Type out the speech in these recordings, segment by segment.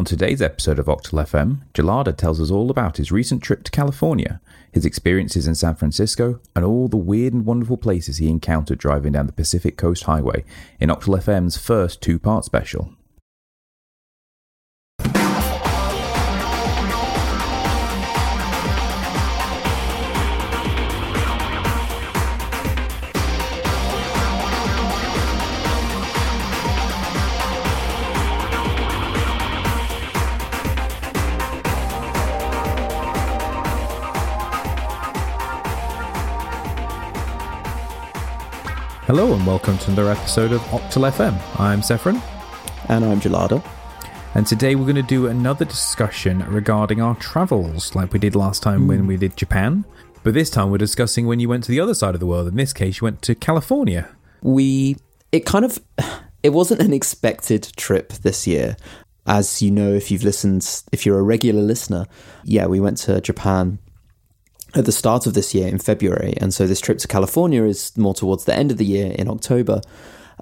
On today's episode of Octal FM, Gelada tells us all about his recent trip to California, his experiences in San Francisco, and all the weird and wonderful places he encountered driving down the Pacific Coast Highway in Octal FM's first two part special. Hello and welcome to another episode of Octal FM. I'm Sephron. And I'm Gelada. And today we're going to do another discussion regarding our travels, like we did last time mm. when we did Japan. But this time we're discussing when you went to the other side of the world. In this case, you went to California. We, it kind of, it wasn't an expected trip this year. As you know, if you've listened, if you're a regular listener, yeah, we went to Japan at the start of this year in February. And so this trip to California is more towards the end of the year in October.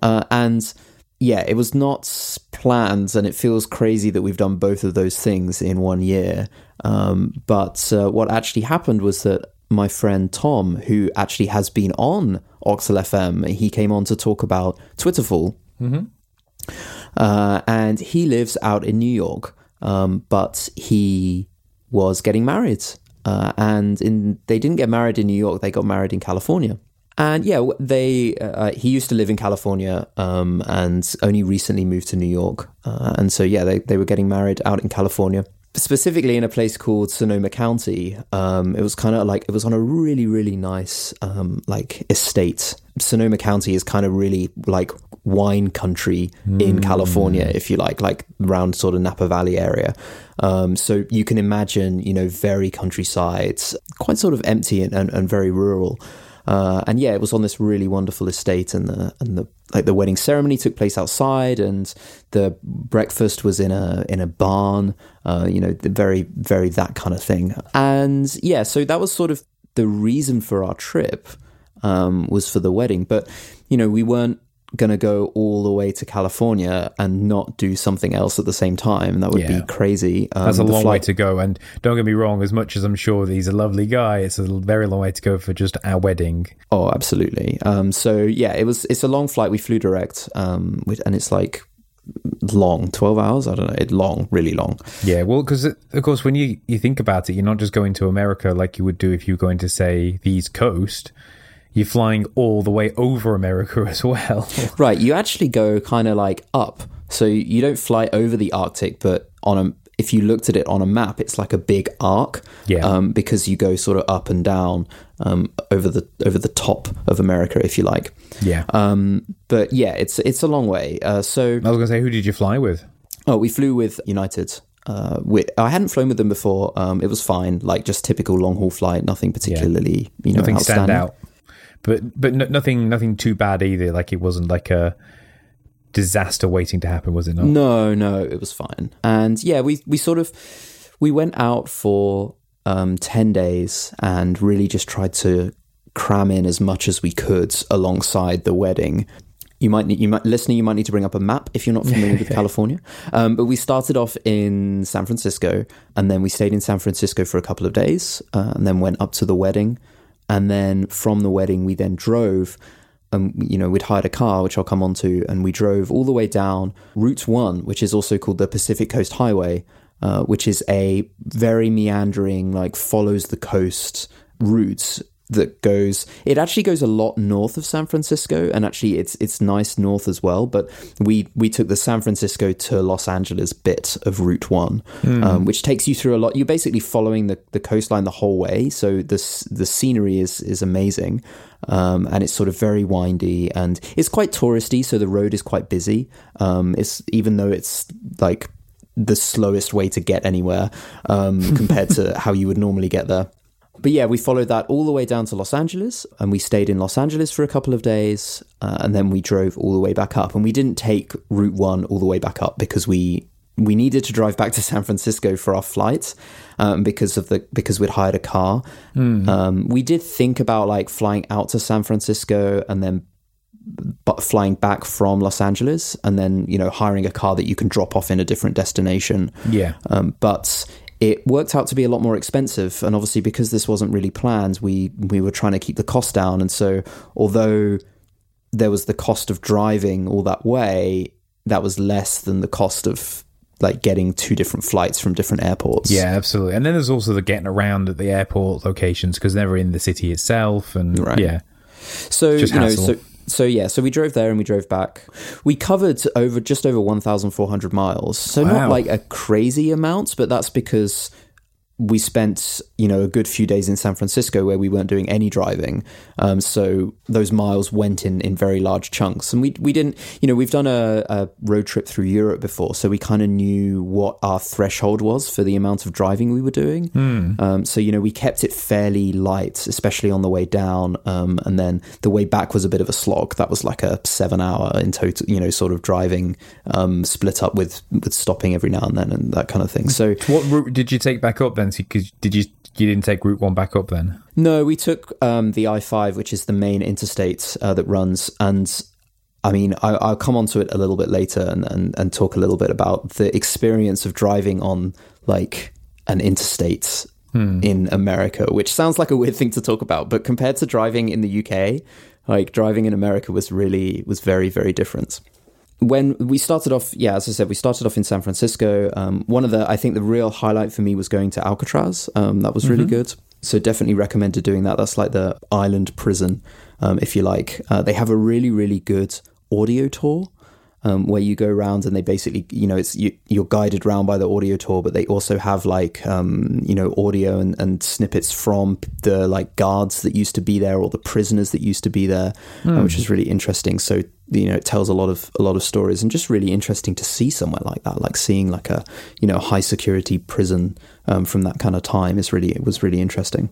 Uh, and yeah, it was not planned, and it feels crazy that we've done both of those things in one year. Um, but uh, what actually happened was that my friend Tom, who actually has been on Octal FM, he came on to talk about Twitterful. Mm-hmm. Uh, and he lives out in New York, um, but he was getting married uh, and in they didn't get married in New York; they got married in California. And yeah, they uh, he used to live in California um, and only recently moved to New York. Uh, and so yeah, they they were getting married out in California, specifically in a place called Sonoma County. Um, it was kind of like it was on a really really nice um, like estate. Sonoma County is kind of really like wine country mm. in California, if you like, like around sort of Napa Valley area. Um, so you can imagine, you know, very countryside, quite sort of empty and, and, and very rural. Uh, and yeah, it was on this really wonderful estate, and the and the like the wedding ceremony took place outside, and the breakfast was in a in a barn. Uh, you know, very very that kind of thing. And yeah, so that was sort of the reason for our trip um, was for the wedding. But you know, we weren't going to go all the way to California and not do something else at the same time. That would yeah. be crazy. Um, That's a long flight- way to go. And don't get me wrong, as much as I'm sure he's a lovely guy, it's a very long way to go for just our wedding. Oh, absolutely. Um, so yeah, it was. It's a long flight. We flew direct, um, and it's like long 12 hours i don't know it long really long yeah well because of course when you you think about it you're not just going to america like you would do if you were going to say the east coast you're flying all the way over America as well. right. You actually go kind of like up. So you don't fly over the Arctic, but on a if you looked at it on a map, it's like a big arc. Yeah. Um, because you go sort of up and down um, over the over the top of America, if you like. Yeah. Um, but yeah, it's it's a long way. Uh, so I was going to say, who did you fly with? Oh, we flew with United. Uh, we, I hadn't flown with them before. Um, it was fine, like just typical long haul flight, nothing particularly, yeah. you know, nothing stand out but but nothing nothing too bad either. Like it wasn't like a disaster waiting to happen, was it not? No, no, it was fine. And yeah, we we sort of we went out for um, ten days and really just tried to cram in as much as we could alongside the wedding. You might need, you might listening. You might need to bring up a map if you're not familiar with California. Um, but we started off in San Francisco, and then we stayed in San Francisco for a couple of days, uh, and then went up to the wedding. And then from the wedding, we then drove. And you know, we'd hired a car, which I'll come on to, and we drove all the way down Route One, which is also called the Pacific Coast Highway, uh, which is a very meandering, like follows the coast route that goes it actually goes a lot north of San Francisco and actually it's it's nice north as well but we we took the San Francisco to Los Angeles bit of Route 1 mm. um, which takes you through a lot you're basically following the, the coastline the whole way so the the scenery is is amazing um, and it's sort of very windy and it's quite touristy so the road is quite busy um, it's even though it's like the slowest way to get anywhere um, compared to how you would normally get there but yeah, we followed that all the way down to Los Angeles, and we stayed in Los Angeles for a couple of days, uh, and then we drove all the way back up. And we didn't take Route One all the way back up because we we needed to drive back to San Francisco for our flight um, because of the because we'd hired a car. Mm. Um, we did think about like flying out to San Francisco and then but flying back from Los Angeles and then you know hiring a car that you can drop off in a different destination. Yeah. Um, but it worked out to be a lot more expensive, and obviously because this wasn't really planned, we we were trying to keep the cost down, and so although there was the cost of driving all that way, that was less than the cost of like getting two different flights from different airports. Yeah, absolutely. And then there's also the getting around at the airport locations because they're in the city itself, and Right. yeah, So you know, hassle. so so yeah, so we drove there and we drove back. We covered over just over one thousand four hundred miles. So Wow. not like a crazy amount, but that's because we spent you know a good few days in San Francisco where we weren't doing any driving. Um, so those miles went in in very large chunks, and we we didn't you know we've done a, a road trip through Europe before, so we kind of knew what our threshold was for the amount of driving we were doing. Um, so you know we kept it fairly light, especially on the way down, um, and then the way back was a bit of a slog. That was like a seven hour in total, you know, sort of driving, um, split up with with stopping every now and then and that kind of thing. So What route did you take back up then? Because did you you didn't take Route One back up then? No, we took um, the I five, which is the main interstate uh, that runs, and I mean, I, I'll come onto it a little bit later and, and and talk a little bit about the experience of driving on like an interstate in America, which sounds like a weird thing to talk about, but compared to driving in the UK, like driving in America was really was very very different when we started off, yeah, as I said, we started off in San Francisco. Um, one of the, I think, the real highlight for me was going to Alcatraz. Um, that was really good. So definitely recommended doing that. That's like the island prison, um, if you like. Uh, they have a really, really good audio tour. Um, where you go around and they basically, you know, it's you, you're guided around by the audio tour, but they also have like, um, you know, audio and, and snippets from the like guards that used to be there or the prisoners that used to be there, uh, which is really interesting. So you know, it tells a lot of a lot of stories and just really interesting to see somewhere like that, like seeing like a you know high security prison um, from that kind of time is really it was really interesting.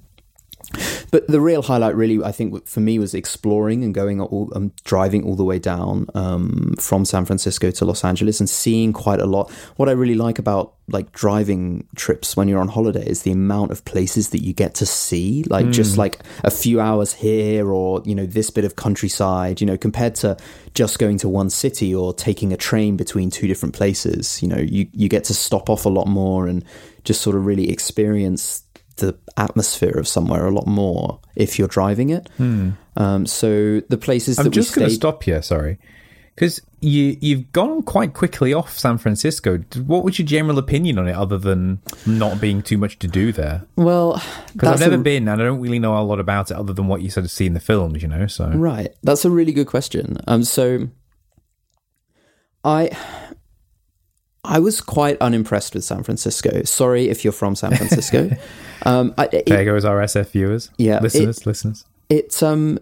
But the real highlight, really, I think for me was exploring and going all, um, driving all the way down um, from San Francisco to Los Angeles and seeing quite a lot. What I really like about like driving trips when you're on holiday is the amount of places that you get to see. Like just like a few hours here, or you know this bit of countryside. You know, compared to just going to one city or taking a train between two different places. You know, you you get to stop off a lot more and just sort of really experience the atmosphere of somewhere a lot more if you're driving it. Um, so the places I'm just going to stop here. Sorry, because you you've gone quite quickly off San Francisco. What was your general opinion on it, other than not being too much to do there? well, Because I've that's a- never been, and I don't really know a lot about it, other than what you sort of see in the films. You know, so Right. That's a really good question. Um so I I was quite unimpressed with San Francisco. Sorry if you're from San Francisco. um I, it, there goes our SF viewers. Yeah, listeners, listeners. it um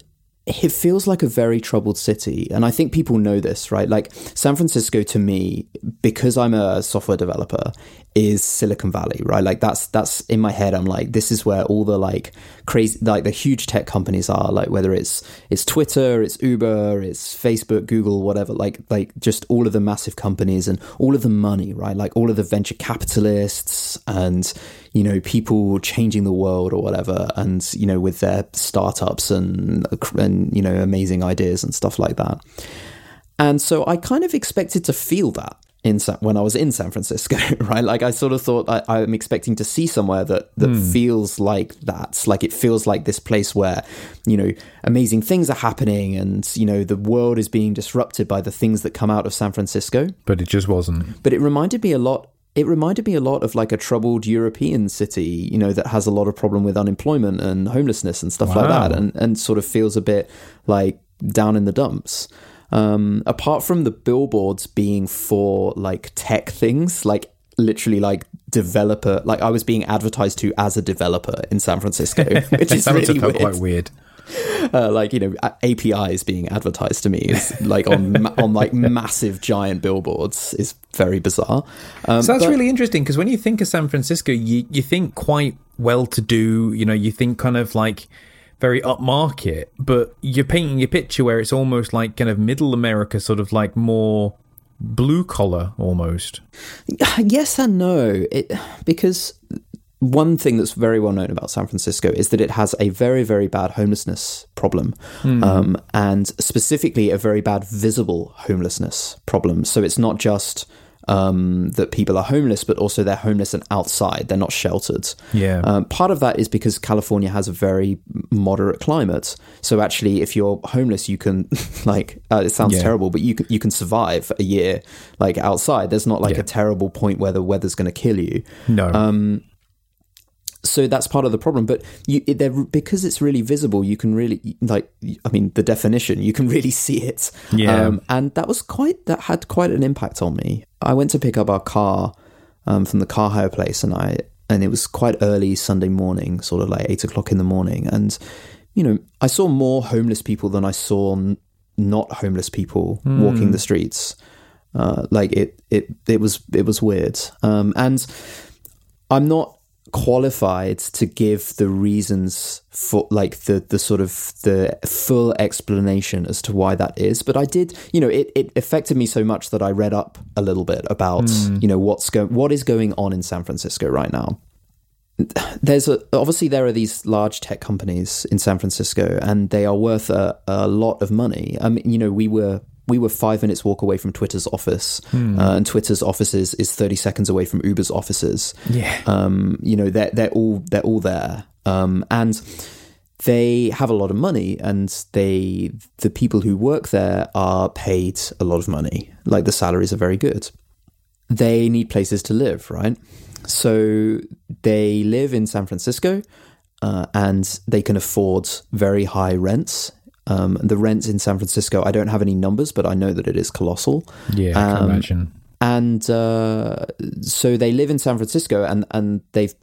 it feels like a very troubled city and i think people know this right like san francisco to me because i'm a software developer is silicon valley right? Like that's that's in my head i'm like this is where all the like crazy like the huge tech companies are like whether it's it's twitter it's uber it's facebook google whatever like like just all of the massive companies and all of the money right? Like all of the venture capitalists and you know people changing the world or whatever and you know with their startups and and you know amazing ideas and stuff like that. And so i kind of expected to feel that in when i was in san francisco right? Like i sort of thought I, i'm expecting to see somewhere that that hmm. feels like that. Like it feels like this place where you know amazing things are happening and you know the world is being disrupted by the things that come out of san francisco. But it just wasn't. but it reminded me a lot it reminded me a lot of like a troubled European city, you know, that has a lot of problem with unemployment and homelessness and stuff like that, and and sort of feels a bit like down in the dumps. Um, apart from the billboards being for like tech things, like literally like developer, like I was being advertised to as a developer in San Francisco, which is really weird quite weird. uh, like you know APIs being advertised to me is like on on like massive giant billboards is very bizarre. Um, So that's but- really interesting because when you think of San Francisco, you you think quite well to do. You know, you think kind of like very upmarket, but you're painting a picture where it's almost like kind of middle America, sort of like more blue collar almost. yes and no. It because one thing that's very well known about San Francisco is that it has a very, very bad homelessness problem, um, and specifically a very bad visible homelessness problem. So it's not just um, that people are homeless, but also they're homeless and outside. They're not sheltered. Yeah. Um, part of that is because California has a very moderate climate. So actually, if you're homeless, you can like uh, it sounds Yeah. terrible, but you can, you can survive a year like outside. There's not like Yeah. a terrible point where the weather's going to kill you no. um, so that's part of the problem but you they're, because it's really visible you can really like i mean the definition you can really see it. Yeah. um, and that was quite that had quite an impact on me. I went to pick up our car um, from the car hire place and i and it was quite early sunday morning sort of like eight o'clock in the morning. And you know i saw more homeless people than i saw n- not homeless people walking the streets. Uh, like it, it, it was, it was weird. Um, and I'm not qualified to give the reasons for like the the sort of the full explanation as to why that is. But i did you know it, it affected me so much that i read up a little bit about hmm. you know what's going what is going on in san francisco right now. There's a, obviously there are these large tech companies in San Francisco, and they are worth a, a lot of money. I mean, you know, we were we were five minutes walk away from Twitter's office, uh, and Twitter's offices is thirty seconds away from Uber's offices. yeah. Um, you know, they're they're all they're all there, um, and they have a lot of money, and they the people who work there are paid a lot of money. Like the salaries are very good. They need places to live, right? So they live in San Francisco, uh, and they can afford very high rents. Um, the rents in San Francisco, I don't have any numbers, but I know that it is colossal yeah. I can um, imagine. and uh, so they live in San Francisco, and and they've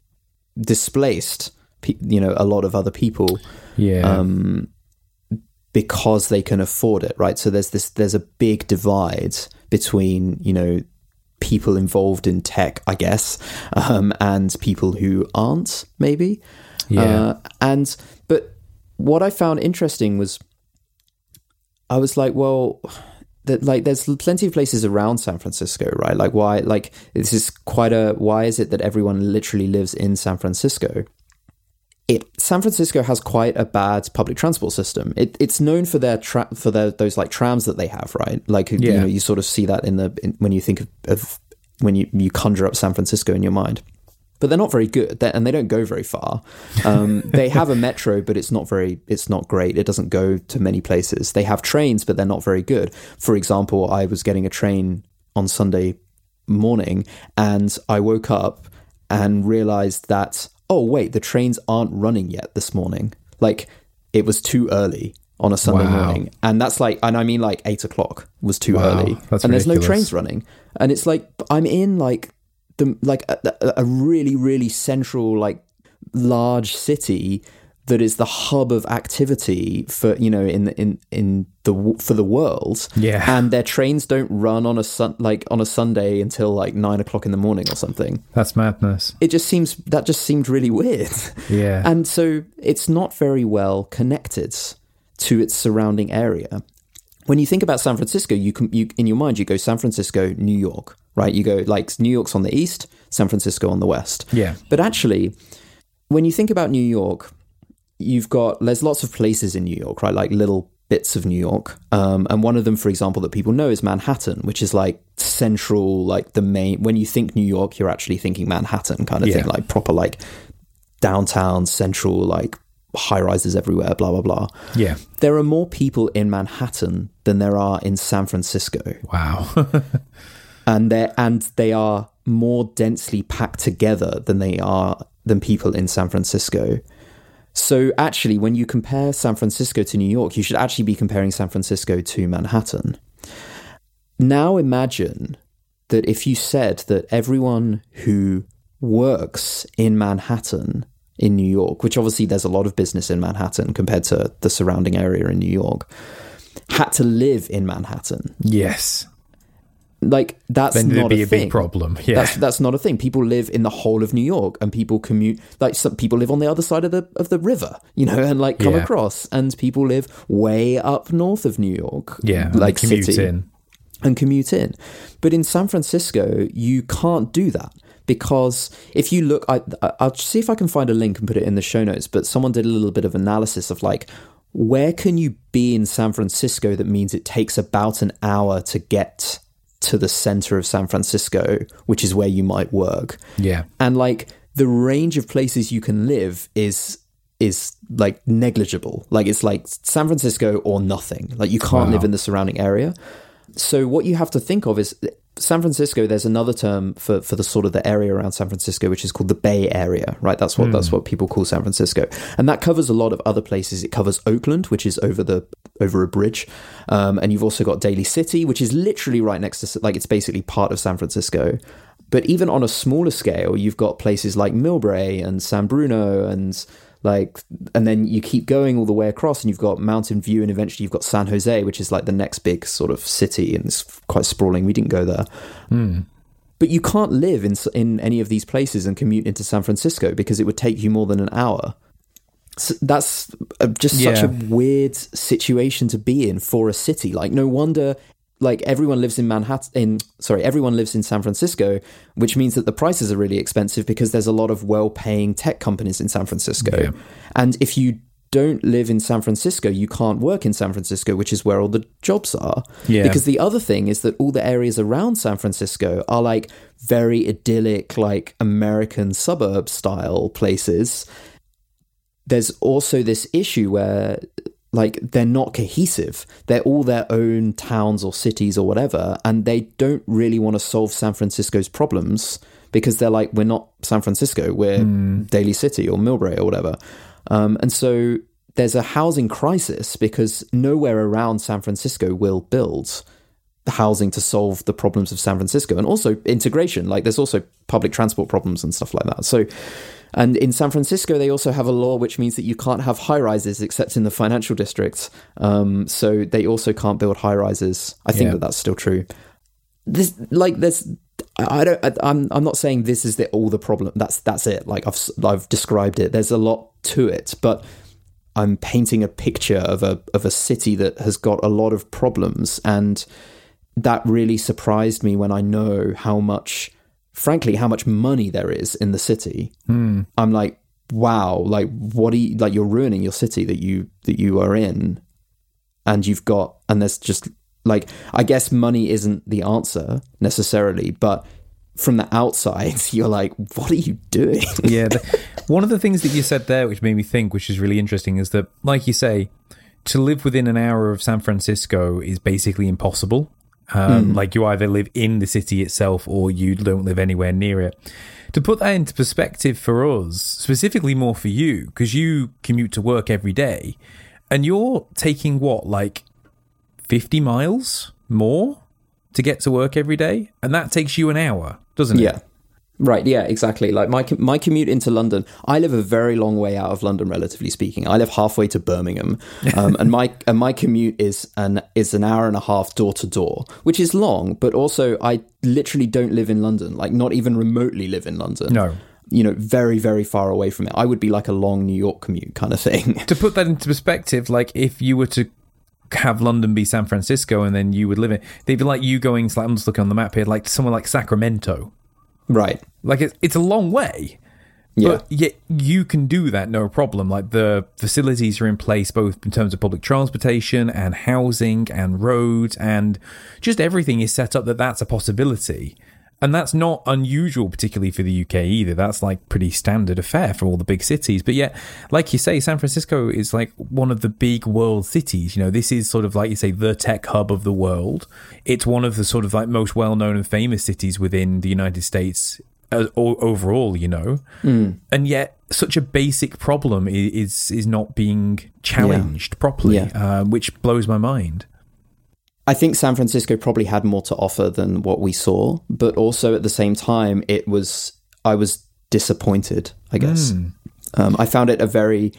displaced pe- you know a lot of other people Yeah. um, because they can afford it, right? So there's this there's a big divide between you know people involved in tech, I guess, um, and people who aren't, maybe. Yeah. Uh, and but what I found interesting was, I was like, well, that like there's plenty of places around San Francisco, right? Like why like this is quite a why is it that everyone literally lives in San Francisco? It San Francisco has quite a bad public transport system. It, it's known for their tra- for their those like trams that they have, right? Like you know you sort of see that in the in, when you think of, of when you you conjure up San Francisco in your mind but they're not very good. They're, and they don't go very far. Um, they have a metro but it's not very it's not great. It doesn't go to many places. They have trains but they're not very good. For example i was getting a train on sunday morning and i woke up and realized that oh wait the trains aren't running yet this morning. Like it was too early on a sunday Wow. morning. And that's like and i mean like eight o'clock was too Wow, early. That's and there's no trains running. And it's like i'm in like the like a, a- really really central like large city that is the hub of activity for you know in in in the for the world Yeah. and their trains don't run on a sun like on a sunday until like nine o'clock in the morning or something That's madness. it just seems that just seemed really weird Yeah. and so it's not very well connected to its surrounding area. When you think about San Francisco, you can you in your mind you go San Francisco, New York, right? You go like New York's on the east, San Francisco on the west. yeah. But actually, when you think about New York, you've got there's lots of places in New York, right? Like little bits of New York, um, and one of them, for example, that people know is Manhattan, which is like central, like the main. When you think New York, you're actually thinking Manhattan, kind of Yeah. thing, like proper, like downtown, central, like high rises everywhere, blah blah blah. Yeah. There are more people in Manhattan than there are in San Francisco Wow. and they and they are more densely packed together than they are than people in San Francisco. So actually, when you compare San Francisco to New York, you should actually be comparing San Francisco to Manhattan. Now imagine that if you said that everyone who works in Manhattan in New York, which obviously there's a lot of business in Manhattan compared to the surrounding area in New York, had to live in Manhattan. yes. Like that's Then not be a a big problem. Yeah. That's that's not a thing. People live in the whole of New York, and people commute. Like some people live on the other side of the of the river, you know, and like come Yeah. across. And people live way up north of New York, yeah. like commute city, in. and commute in. But in San Francisco, you can't do that because if you look, I, I'll see if I can find a link and put it in the show notes. But someone did a little bit of analysis of like, where can you be in San Francisco that means it takes about an hour to get to the center of San Francisco, which is where you might work. Yeah. And like the range of places you can live is is like negligible. Like it's like San Francisco or nothing. Like you can't Wow. live in the surrounding area. So what you have to think of is San Francisco. There's another term for for the sort of the area around San Francisco, which is called the Bay Area. Right. That's what that's what people call San Francisco, and that covers a lot of other places. It covers Oakland, which is over the over a bridge, um, and you've also got Daly City, which is literally right next to like it's basically part of San Francisco. But even on a smaller scale, you've got places like Millbrae and San Bruno and like and then you keep going all the way across and you've got Mountain View and eventually you've got San Jose, which is like the next big sort of city and it's quite sprawling. We didn't go there. But you can't live in in any of these places and commute into San Francisco because it would take you more than an hour. So that's uh, just such Yeah. a weird situation to be in for a city. Like, no wonder, like everyone lives in Manhattan. In sorry, everyone lives in San Francisco, which means that the prices are really expensive because there's a lot of well-paying tech companies in San Francisco. Yeah. And if you don't live in San Francisco, you can't work in San Francisco, which is where all the jobs are. Yeah. Because the other thing is that all the areas around San Francisco are like very idyllic, like American suburb style places. There's also this issue where like they're not cohesive. They're all their own towns or cities or whatever, and they don't really want to solve San Francisco's problems because they're like, we're not San Francisco, we're Daly City or Millbrae or whatever. Um, and so there's a housing crisis because nowhere around San Francisco will build housing to solve the problems of San Francisco and also integration. Like there's also public transport problems and stuff like that. So, and in San Francisco, they also have a law which means that you can't have high rises except in the financial districts. Um, so they also can't build high rises. I think Yeah. that that's still true. This like this. I don't. I, I'm. I'm not saying this is the all the problem. That's that's it. Like I've I've described it. There's a lot to it, but I'm painting a picture of a of a city that has got a lot of problems, and that really surprised me when I know how much, frankly, how much money there is in the city. Hmm. I'm like, wow, like what are you like? You're ruining your city that you that you are in, and you've got and there's just like I guess money isn't the answer necessarily, but from the outside, you're like, what are you doing? yeah. The, one of the things that you said there, which made me think, which is really interesting, is that, like you say, to live within an hour of San Francisco is basically impossible. Um, Like you either live in the city itself or you don't live anywhere near it. To put that into perspective for us, specifically more for you, because you commute to work every day, and you're taking what, like 50 miles more to get to work every day? And that takes you an hour, doesn't it? Yeah. Right, yeah, exactly. Like my my commute into London, I live a very long way out of London, relatively speaking. I live halfway to Birmingham, um, and my and my commute is an is an hour and a half door to door, which is long. But also, I literally don't live in London, like not even remotely live in London. No. you know, very very far away from it. I would be like a long New York commute kind of thing. to put that into perspective, like if you were to have London be San Francisco and then you would live it, they'd be like you going. To, Like, I'm just looking on the map here, like somewhere like Sacramento. Right. Like it's it's a long way, Yeah. but yet you can do that no problem. Like the facilities are in place both in terms of public transportation and housing and roads and just everything is set up that that's a possibility. And that's not unusual, particularly for the UK either. That's like pretty standard affair for all the big cities. But yet, like you say, San Francisco is like one of the big world cities. You know, this is sort of like you say, the tech hub of the world. It's one of the sort of like most well known and famous cities within the United States uh, overall, you know. And yet, such a basic problem is is not being challenged properly, Yeah. uh, which blows my mind. I think San Francisco probably had more to offer than what we saw, but also at the same time, it was I was disappointed. I guess um, I found it a very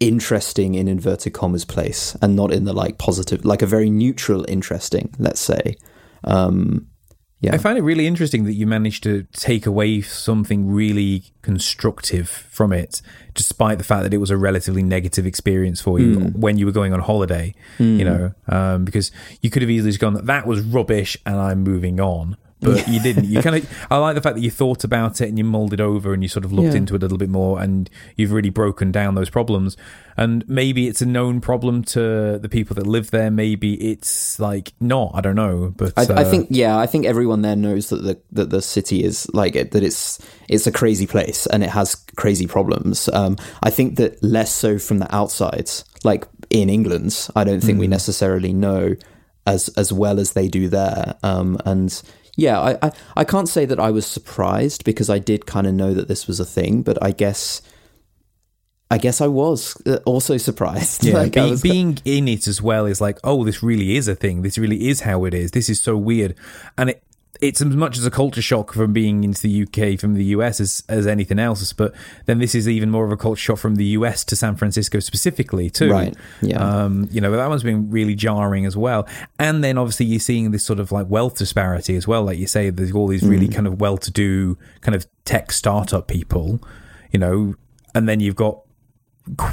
interesting in inverted commas place, and not in the like positive, like a very neutral, interesting. Let's say, um, yeah, I find it really interesting that you managed to take away something really constructive from it, despite the fact that it was a relatively negative experience for you when you were going on holiday. You know, um, because you could have easily just gone, "That was rubbish," and I'm moving on. But you didn't. You kind of. I like the fact that you thought about it and you mulled it over and you sort of looked Yeah. into it a little bit more and you've really broken down those problems. And maybe it's a known problem to the people that live there. Maybe it's like not. I don't know. But I, I uh, think yeah, I think everyone there knows that the that the city is like it, that it's it's a crazy place and it has crazy problems. Um, I think that less so from the outside, like in England. I don't think we necessarily know as as well as they do there. Um, and yeah, I, I I can't say that I was surprised because I did kind of know that this was a thing, but I guess. I guess I was uh, also surprised. Yeah, Like, I being, was- being in it as well is like, oh, this really is a thing. This really is how it is. This is so weird, and it it's as much as a culture shock from being into the UK from the US as as anything else. But then this is even more of a culture shock from the US to San Francisco specifically too. Right, yeah. Um, you know, that one's been really jarring as well. And then obviously you're seeing this sort of like wealth disparity as well. Like you say, there's all these Mm. really kind of well-to-do kind of tech startup people. You know, and then you've got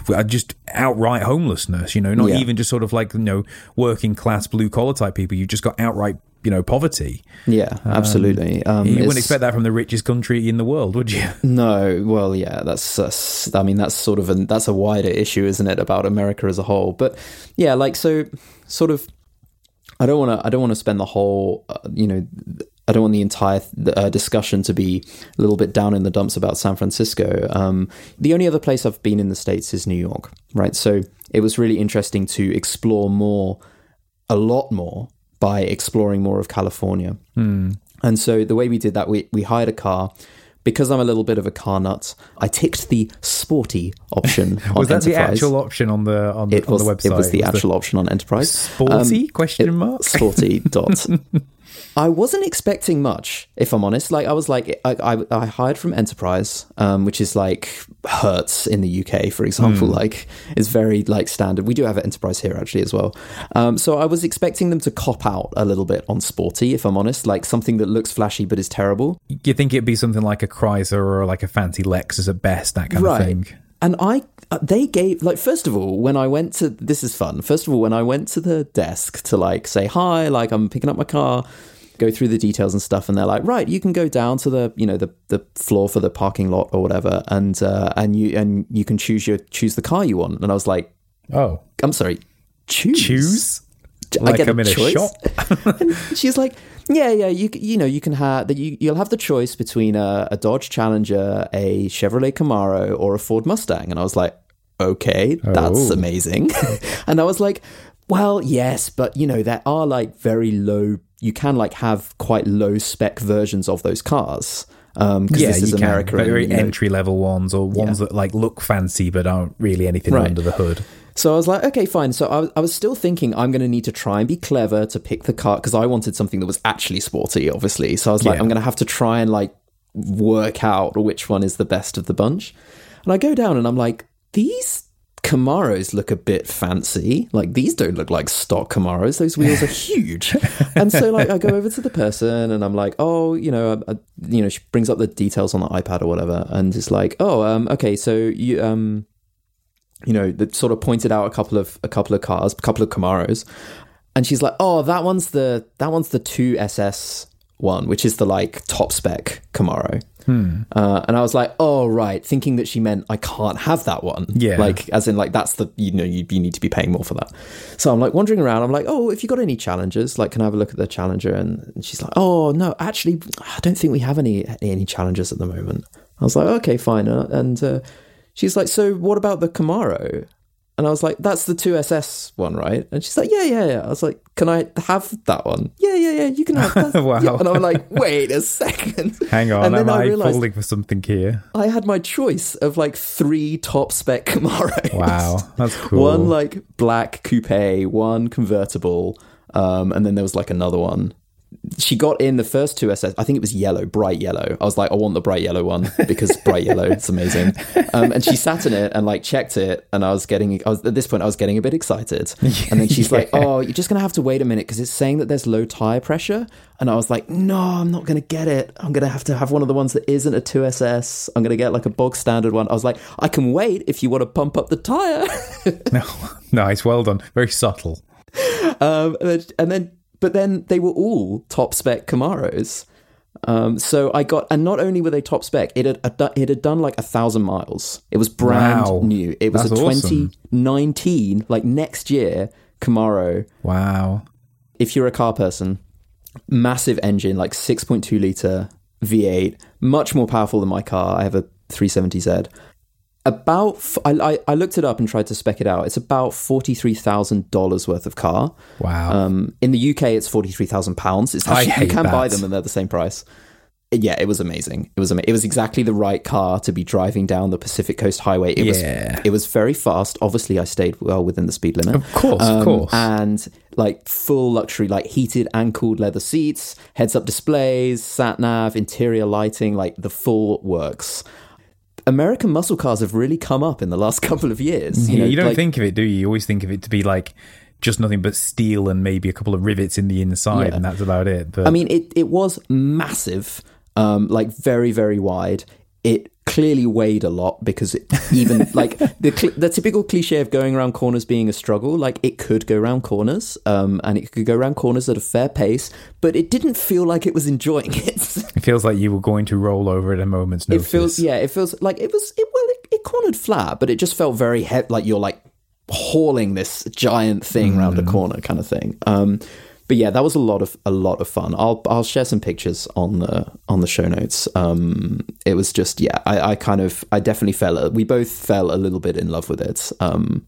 uh, just outright homelessness, you know, not Yeah. even just sort of like, you know, working class blue collar type people. You've just got outright, you know, poverty. yeah, absolutely. Um, you wouldn't expect that from the richest country in the world, would you? No, well, yeah, that's, that's I mean, that's sort of a that's a wider issue, isn't it, about America as a whole? But yeah, like so, sort of. I don't want to. I don't want to spend the whole. Uh, you know, I don't want the entire uh, discussion to be a little bit down in the dumps about San Francisco. Um, the only other place I've been in the states is New York, right? So it was really interesting to explore more, a lot more, by exploring more of California. Hmm. And so the way we did that, we we hired a car. Because I'm a little bit of a car nut, I ticked the sporty option on Was that the actual option on the on, the It was, on the website? it was the actual option on Enterprise. sporty um, question mark? Sporty dot. I wasn't expecting much, if I'm honest. Like I was like, I, I, I hired from Enterprise, um, which is like Hertz in the UK, for example. Like is very like standard. We do have Enterprise here actually as well. Um, so I was expecting them to cop out a little bit on sporty, if I'm honest, like something that looks flashy but is terrible. you think it'd be something like a Chrysler or like a fancy Lexus at best, that kind of thing. And I, uh, they gave like first of all when I went to this is fun. First of all, when I went to the desk to like say hi, like I'm picking up my car, go through the details and stuff, and they're like, right, you can go down to the you know the the floor for the parking lot or whatever, and uh, and you and you can choose your choose the car you want. And I was like, Oh, I'm sorry, choose choose? I Like get I'm in a choice? shop? And she's like, yeah, yeah, you you know you can have that you you'll have the choice between a, a Dodge Challenger, a Chevrolet Camaro, or a Ford Mustang. And I was like, okay, that's Oh. amazing. and I was like, well, yes, but you know there are like very low. You can like have quite low spec versions of those cars. Um, because Yeah, this is you America. can. Very you know, entry level ones or ones Yeah. that like look fancy but aren't really anything Right. under the hood. So I was like, okay, fine. So I was, I was still thinking I'm going to need to try and be clever to pick the car because I wanted something that was actually sporty, obviously. So I was like, Yeah. I'm going to have to try and like work out which one is the best of the bunch. And I go down and I'm like, these Camaros look a bit fancy. Like these don't look like stock Camaros. Those wheels are huge. and so like I go over to the person and I'm like, oh, you know, I, I- you know, she brings up the details on the iPad or whatever, and it's like, oh, um, okay, so you um you know, that sort of pointed out a couple of a couple of cars, a couple of Camaros, and she's like, "Oh, that one's the that one's the two SS one, which is the like top spec Camaro." Uh, and I was like, "Oh, right," thinking that she meant I can't have that one. Yeah. like as in like that's the you know you, you need to be paying more for that. So I'm like wandering around. I'm like, "Oh, if you got any challenges, like, can I have a look at the Challenger?" And, and she's like, "Oh, no, actually, I don't think we have any any challenges at the moment." I was like, "Okay, fine," uh, and. Uh, She's like, so what about the Camaro? And I was like, that's the 2SS one, right? And she's like, yeah, yeah, yeah. I was like, can I have that one? Yeah, yeah, yeah, you can have that. Wow. Yeah. And I'm like, wait a second. Hang on, And then am I I, realised falling for something here? I had my choice of like three top spec Camaros. Wow, that's cool. One like black coupe, one convertible, um, and then there was like another one. She got in the first two SS. I think it was yellow, bright yellow. I was like, I want the bright yellow one because bright yellow, it's amazing. Um, and she sat in it and like checked it, and I was getting. I was at this point, I was getting a bit excited. And then she's like, "Oh, you're just gonna have to wait a minute because it's saying that there's low tire pressure." And I was like, "No, I'm not gonna get it. I'm gonna have to have one of the ones that isn't a 2SS. I'm gonna get like a bog standard one." I was like, "I can wait if you want to pump up the tire." No, nice, well done. Very subtle. Um, and then, and then, but then they were all top spec Camaros. Um, so I got, and not only were they top spec, it had it had done like a thousand miles. It was brand Wow. new. It was That's a awesome. 2019, like next year Camaro. Wow. If you're a car person, massive engine, like 6.2 liter V8, much more powerful than my car. I have a 370Z. About, f- I, I, I looked it up and tried to spec it out. It's about $43,000 worth of car. Wow. Um, in the UK, it's forty three thousand pounds. It's I actually, you hate can buy them and they're the same price. Yeah, it was amazing. It was ama- it was exactly the right car to be driving down the Pacific Coast Highway. It Yeah. was it was very fast. Obviously, I stayed well within the speed limit. Of course, of Um, course. And like full luxury, like heated and cooled leather seats, heads up displays, sat nav, interior lighting, like the full works. American muscle cars have really come up in the last couple of years. You, know, you don't like- think of it, do you? You always think of it to be like just nothing but steel and maybe a couple of rivets in the inside, Yeah. and that's about it. But I mean, it, it was massive, um, like very, very wide. It clearly weighed a lot because it even like the cl- the typical cliche of going around corners being a struggle. Like it could go around corners, um, and it could go around corners at a fair pace, but it didn't feel like it was enjoying it. it feels like you were going to roll over at a moment's it notice. feels, yeah, it feels like it was. It well, it, it cornered flat, but it just felt very heavy. Like you're like hauling this giant thing around a corner, kind of thing. Um, but yeah, that was a lot of a lot of fun. I'll I'll share some pictures on the on the show notes. Um, it was just yeah, I, I kind of I definitely fell. We both fell a little bit in love with it. Um,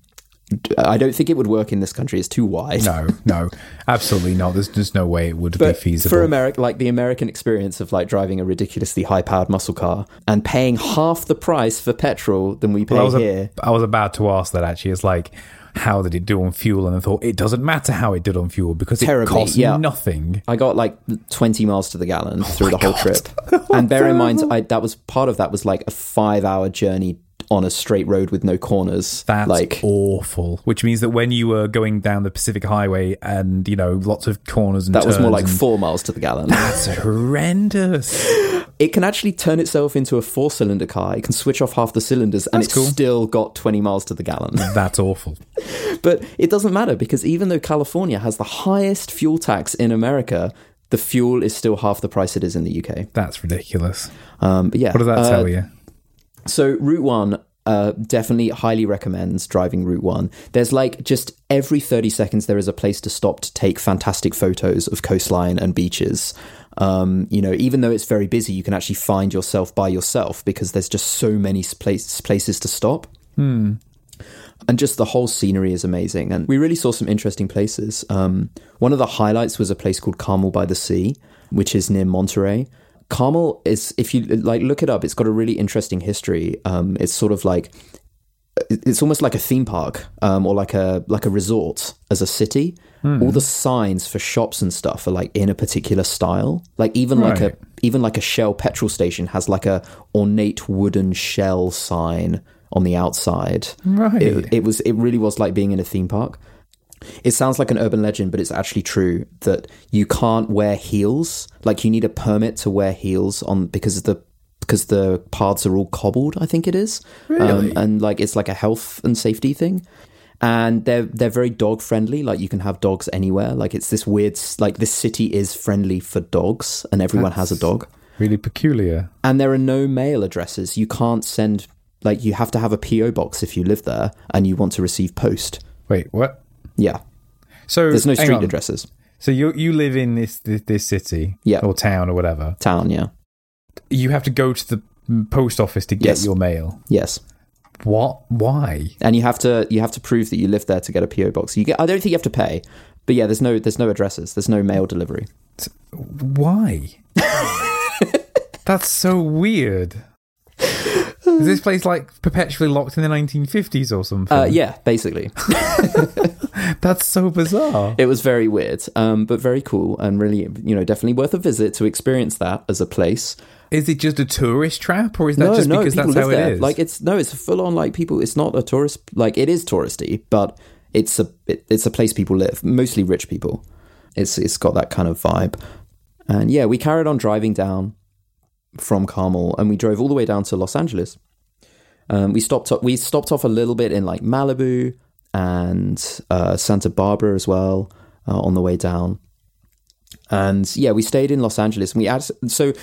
I don't think it would work in this country. It's too wide. No, no, absolutely not. There's just no way it would be feasible. for America, like the American experience of like driving a ridiculously high-powered muscle car and paying half the price for petrol than we pay Well, I was, here. I was about to ask that actually. It's like, how did it do on fuel? And I thought it doesn't matter how it did on fuel because it Terribly, costs yeah. nothing. I got like 20 miles to the gallon oh through the whole God. trip. and bear in mind, I, that was part of that was like a five hour journey on a straight road with no corners. That's like, awful. Which means that when you were going down the Pacific Highway and you know lots of corners and that was more like and- four miles to the gallon. that's horrendous. it can actually turn itself into a four cylinder car. It can switch off half the cylinders and That's it's cool. still got 20 miles to the gallon. That's awful. But it doesn't matter because even though California has the highest fuel tax in America, the fuel is still half the price it is in the UK. That's ridiculous. Um, but yeah, What does that uh, tell you? So Route One uh, definitely highly recommends driving Route One. There's like just every 30 seconds there is a place to stop to take fantastic photos of coastline and beaches. Um, you know, even though it's very busy, you can actually find yourself by yourself because there's just so many place, places to stop. And just the whole scenery is amazing. And we really saw some interesting places. Um, one of the highlights was a place called Carmel by the Sea, which is near Monterey. Carmel is, if you like, look it up. It's got a really interesting history. Um, it's sort of like, it's almost like a theme park um, or like a like a resort as a city. All the signs for shops and stuff are like in a particular style. Like even like a even like a Shell petrol station has like a ornate wooden shell sign on the outside. Right. It, it was it really was like being in a theme park. It sounds like an urban legend, but it's actually true that you can't wear heels. Like you need a permit to wear heels on because of the because the paths are all cobbled. I think it is, Really? um, and like it's like a health and safety thing. And they're they're very dog friendly. Like you can have dogs anywhere. Like it's this weird like this city is friendly for dogs, and everyone has a dog Really peculiar. and there are no mail addresses. You can't send like you have to have a PO box if you live there and you want to receive post. Wait, what? Yeah, So there's no street addresses. So you you live in this this, this city, Yeah. or town or whatever. Town, yeah, You have to go to the post office to get Yes. your mail. yes, What? Why? and you have to you have to prove that you live there to get a PO box. You get I don't think you have to pay, but yeah, there's no there's no addresses. There's no mail delivery. Why? That's so weird. Is this place like perpetually locked in the 1950s or something? Uh, yeah, basically, That's so bizarre. it was very weird, um, but very cool and really you know definitely worth a visit to experience that as a place. Is it just a tourist trap, or is that no, just no, because that's how there. it is? Like it's no, it's full on like people. It's not a tourist. Like it is touristy, but it's a it, it's a place people live. Mostly rich people. It's it's got that kind of vibe. And yeah, we carried on driving down from Carmel, and we drove all the way down to Los Angeles. Um, we stopped we stopped off a little bit in like Malibu and uh, Santa Barbara as well uh, on the way down. And yeah, we stayed in Los Angeles and we had so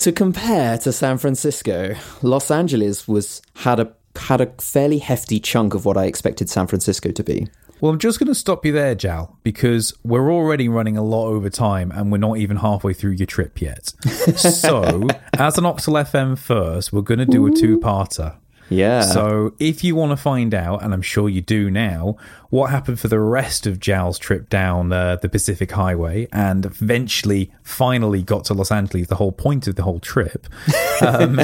to compare to San Francisco, Los Angeles was had a had a fairly hefty chunk of what I expected San Francisco to be. Well, I'm just going to stop you there, Jal, because we're already running a lot over time and we're not even halfway through your trip yet. so, as an Octal FM first, we're going to do a two parter. Yeah. So if you want to find out, and I'm sure you do now, what happened for the rest of Jal's trip down uh, the Pacific Highway and eventually finally got to Los Angeles, the whole point of the whole trip, um,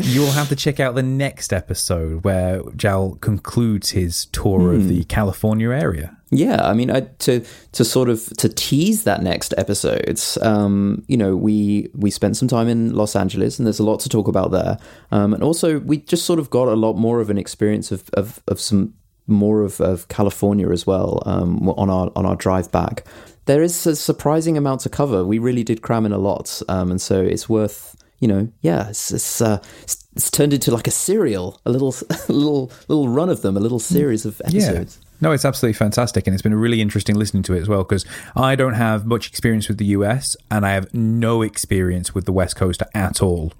you'll have to check out the next episode where Jal concludes his tour of the California area. Yeah, I mean, I, to to sort of to tease that next episode, um, you know, we we spent some time in Los Angeles, and there's a lot to talk about there. Um, and also, we just sort of got a lot more of an experience of of, of some more of, of California as well um, on our on our drive back. There is a surprising amount to cover. We really did cram in a lot, um, and so it's worth you know, yeah, it's it's, uh, it's it's turned into like a serial, a little a little little run of them, a little series of episodes. Yeah. No, it's absolutely fantastic, and it's been really interesting listening to it as well because I don't have much experience with the US, and I have no experience with the West Coast at all.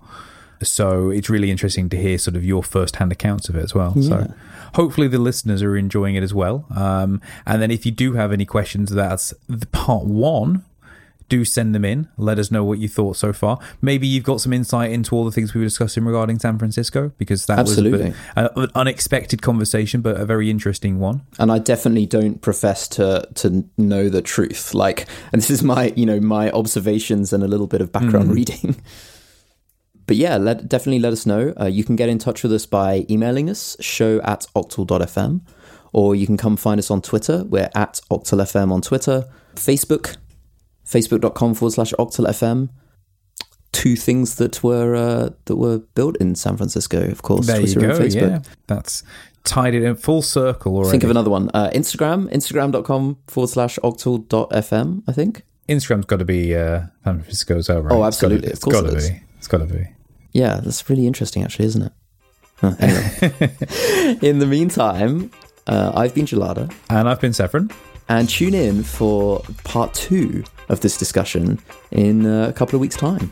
So it's really interesting to hear sort of your first-hand accounts of it as well. Yeah. So hopefully the listeners are enjoying it as well. Um, and then if you do have any questions, that's the part one do send them in. Let us know what you thought so far. Maybe you've got some insight into all the things we were discussing regarding San Francisco because that Absolutely. was bit, uh, an unexpected conversation, but a very interesting one. and I definitely don't profess to to know the truth. Like, and this is my you know my observations and a little bit of background reading. But yeah, let, definitely let us know. Uh, you can get in touch with us by emailing us, show at octal.fm, or you can come find us on Twitter. We're at octalfm on Twitter. Facebook, facebook.com forward slash octalfm. Two things that were uh, that were built in San Francisco, of course. There Twitter you go. and Facebook. Yeah, that's tied it in full circle already. Think of another one. Uh, Instagram, instagram.com forward slash octal.fm, I think. Instagram's got to be uh, San Francisco's over. Oh, absolutely. Of It's course got to it be. It's got to be. Yeah, that's really interesting, actually, isn't it? Huh, anyway. in the meantime, uh, I've been Gelada, And I've been Severin. and tune in for part two of this discussion in uh, a couple of weeks' time.